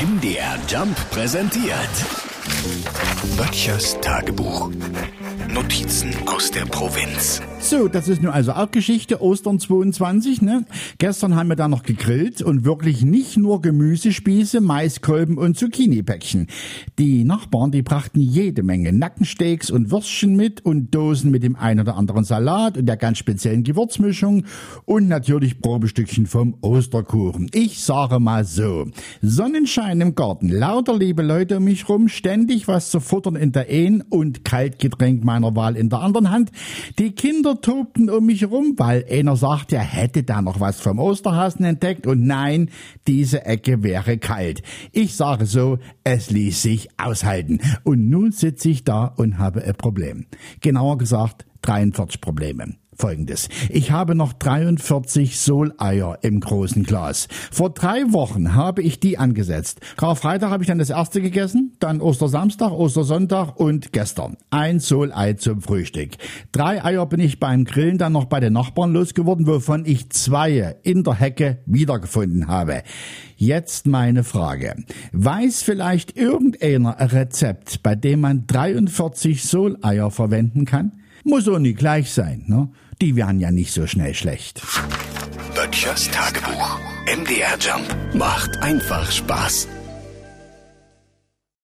MDR Jump präsentiert. Böttchers Tagebuch. Notizen aus der Provinz. So, das ist nun also auch Geschichte, Ostern 22, ne? Gestern haben wir da noch gegrillt und wirklich nicht nur Gemüsespieße, Maiskolben und Zucchini-Päckchen. Die Nachbarn, die brachten jede Menge Nackensteaks und Würstchen mit und Dosen mit dem ein oder anderen Salat und der ganz speziellen Gewürzmischung und natürlich Probestückchen vom Osterkuchen. Ich sage mal so, Sonnenschein im Garten, lauter liebe Leute um mich rum, ständig was zu futtern in der einen und Kaltgetränk meiner Wahl in der anderen Hand. Die Kinder tobten um mich rum, weil einer sagt, er hätte da noch was vom Osterhasen entdeckt und nein, diese Ecke wäre kalt. Ich sage so, es ließ sich aushalten. Und nun sitze ich da und habe ein Problem. Genauer gesagt, 43 Probleme folgendes. Ich habe noch 43 Soleier im großen Glas. Vor drei Wochen habe ich die angesetzt. Karfreitag habe ich dann das erste gegessen, dann Ostersamstag, Ostersonntag und gestern. Ein Solei zum Frühstück. Drei Eier bin ich beim Grillen dann noch bei den Nachbarn losgeworden, wovon ich zwei in der Hecke wiedergefunden habe. Jetzt meine Frage. Weiß vielleicht irgendeiner ein Rezept, bei dem man 43 Soleier verwenden kann? Muss auch nie gleich sein, ne? Die werden ja nicht so schnell schlecht. Böttchers Tagebuch. MDR Jump macht einfach Spaß.